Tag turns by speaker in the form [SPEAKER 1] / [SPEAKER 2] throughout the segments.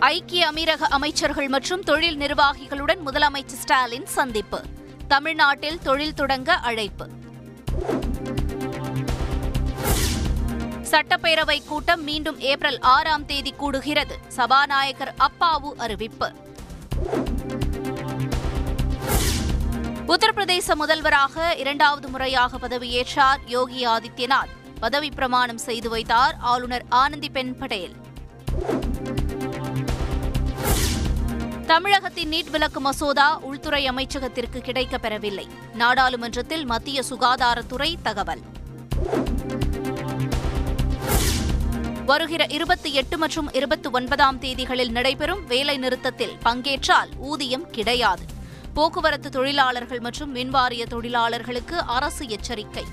[SPEAKER 1] ஐக்கிய அமீரக அமைச்சர்கள் மற்றும் தொழில் நிர்வாகிகளுடன் முதலமைச்சர் ஸ்டாலின் சந்திப்பு. தமிழ்நாட்டில் தொழில் தொடங்க அழைப்பு. சட்டப்பேரவை கூட்டம் மீண்டும் ஏப்ரல் ஆறாம் தேதி கூடுகிறது. சபாநாயகர் அப்பாவு அறிவிப்பு. உத்தரப்பிரதேச முதல்வராக இரண்டாவது முறையாக பதவியேற்றார் யோகி ஆதித்யநாத். பதவி பிரமாணம் செய்து வைத்தார் ஆளுநர் ஆனந்திபென் படேல். தமிழகத்தின் நீட் விலக்கு மசோதா உள்துறை அமைச்சகத்திற்கு கிடைக்கப் பெறவில்லை நாடாளுமன்றத்தில் மத்திய சுகாதாரத்துறை தகவல். வருகிற இருபத்தி எட்டு மற்றும் இருபத்தி ஒன்பதாம் தேதிகளில் நடைபெறும் வேலை நிறுத்தத்தில் பங்கேற்றால் ஊதியம் கிடையாது. போக்குவரத்து தொழிலாளர்கள் மற்றும் மின்வாரிய தொழிலாளர்களுக்கு அரசு எச்சரிக்கை.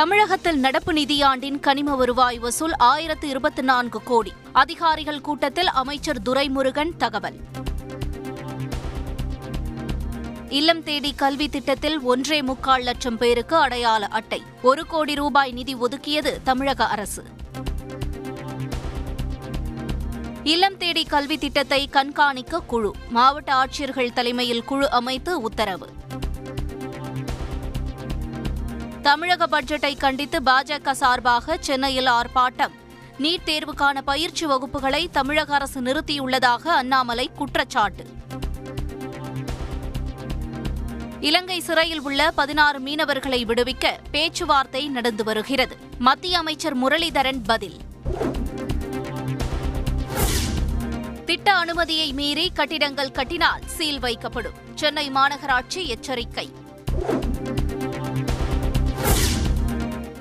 [SPEAKER 1] தமிழகத்தில் நடப்பு நிதியாண்டின் கனிம வருவாய் வசூல் ஆயிரத்து இருபத்தி நான்கு கோடி. அதிகாரிகள் கூட்டத்தில் அமைச்சர் துரைமுருகன் தகவல். இல்லம் தேடி கல்வி திட்டத்தில் ஒன்றே முக்கால் லட்சம் பேருக்கு அடையாள அட்டை. ஒரு கோடி ரூபாய் நிதி ஒதுக்கியது தமிழக அரசு. இல்லம் தேடி கல்வி திட்டத்தை கண்காணிக்க குழு. மாவட்ட ஆட்சியர்கள் தலைமையில் குழு அமைத்து உத்தரவு. தமிழக பட்ஜெட்டை கண்டித்து பாஜக சார்பாக சென்னையில் ஆர்ப்பாட்டம். நீட் தேர்வுக்கான பயிற்சி வகுப்புகளை தமிழக அரசு நிறுத்தியுள்ளதாக அண்ணாமலை குற்றச்சாட்டு. இலங்கை சிறையில் உள்ள பதினாறு மீனவர்களை விடுவிக்க பேச்சுவார்த்தை நடந்து வருகிறது. மத்திய அமைச்சர் முரளிதரன் பதில். திட்ட அனுமதியை மீறி கட்டிடங்கள் கட்டினால் சீல் வைக்கப்படும். சென்னை மாநகராட்சி எச்சரிக்கை.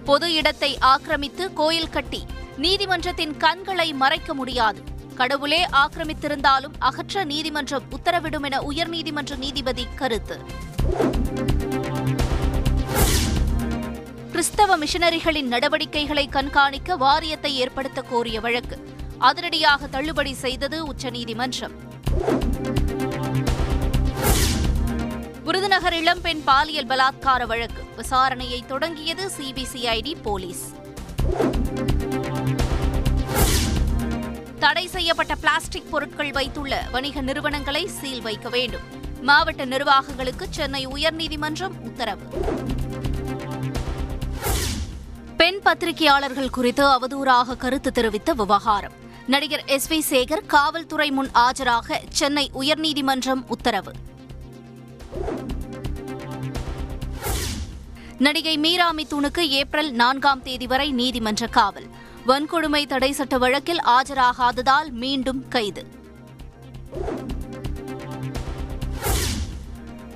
[SPEAKER 1] பொது இடத்தை ஆக்கிரமித்து கோயில் கட்டி நீதிமன்றத்தின் கண்களை மறைக்க முடியாது. கடவுளே ஆக்கிரமித்திருந்தாலும் அகற்ற நீதிமன்றம் உத்தரவிடும் என உயர்நீதிமன்ற நீதிபதி கருத்து. கிறிஸ்தவ மிஷனரிகளின் நடவடிக்கைகளை கண்காணிக்க வாரியத்தை ஏற்படுத்த கோரிய வழக்கு. அதிரடியாக தள்ளுபடி செய்தது உச்சநீதிமன்றம். விருதுநகர் இளம்பெண் பாலியல் பலாத்கார வழக்கு. விசாரணையை தொடங்கியது சிபிசிஐடி போலீஸ். தடை செய்யப்பட்ட பிளாஸ்டிக் பொருட்கள் வைத்துள்ள வணிக நிறுவனங்களை சீல் வைக்க வேண்டும். மாவட்ட நிர்வாகங்களுக்கு சென்னை உயர்நீதிமன்றம் உத்தரவு. பெண் பத்திரிகையாளர்கள் குறித்து அவதூறாக கருத்து தெரிவித்த விவகாரம். நடிகர் எஸ் வி சேகர் காவல்துறை முன் ஆஜராக சென்னை உயர்நீதிமன்றம் உத்தரவு. நடிகை மீரா மிதுனுக்கு ஏப்ரல் நான்காம் தேதி வரை நீதிமன்ற காவல். வன்கொடுமை தடை சட்ட வழக்கில் ஆஜராகாததால் மீண்டும் கைது.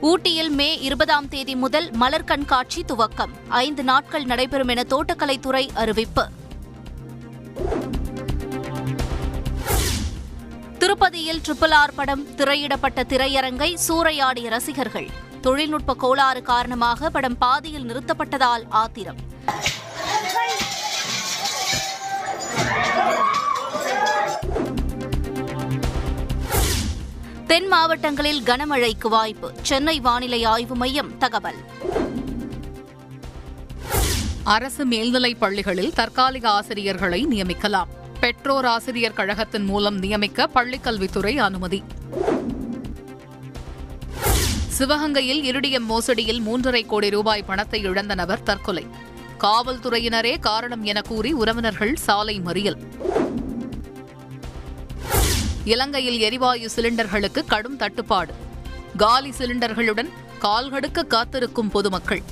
[SPEAKER 1] ஊட்டியில் மே இருபதாம் தேதி முதல் மலர் கண்காட்சி துவக்கம். ஐந்து நாட்கள் நடைபெறும் என தோட்டக்கலைத்துறை அறிவிப்பு. திருப்பதியில் ட்ரிபிள் ஆர் படம் திரையிடப்பட்ட திரையரங்கை சூறையாடிய ரசிகர்கள். தொழில்நுட்ப கோளாறு காரணமாக படம் பாதியில் நிறுத்தப்பட்டதால் ஆத்திரம். தென் மாவட்டங்களில் கனமழைக்கு வாய்ப்பு. சென்னை வானிலை ஆய்வு மையம் தகவல்.
[SPEAKER 2] அரசு மேல்நிலைப் பள்ளிகளில் தற்காலிக ஆசிரியர்களை நியமிக்கலாம். பெற்றோர் ஆசிரியர் கழகத்தின் மூலம் நியமிக்க பள்ளிக்கல்வித்துறை அனுமதி. சிவகங்கையில் இருடியம் மோசடியில் மூன்றரை கோடி ரூபாய் பணத்தை இழந்த நபர் தற்கொலை. காவல்துறையினரே காரணம் என கூறி உறவினர்கள் சாலை மறியல். இலங்கையில் எரிவாயு சிலிண்டர்களுக்கு கடும் தட்டுப்பாடு. காலி சிலிண்டர்களுடன் கால்கடுக்க காத்திருக்கும் பொதுமக்கள்.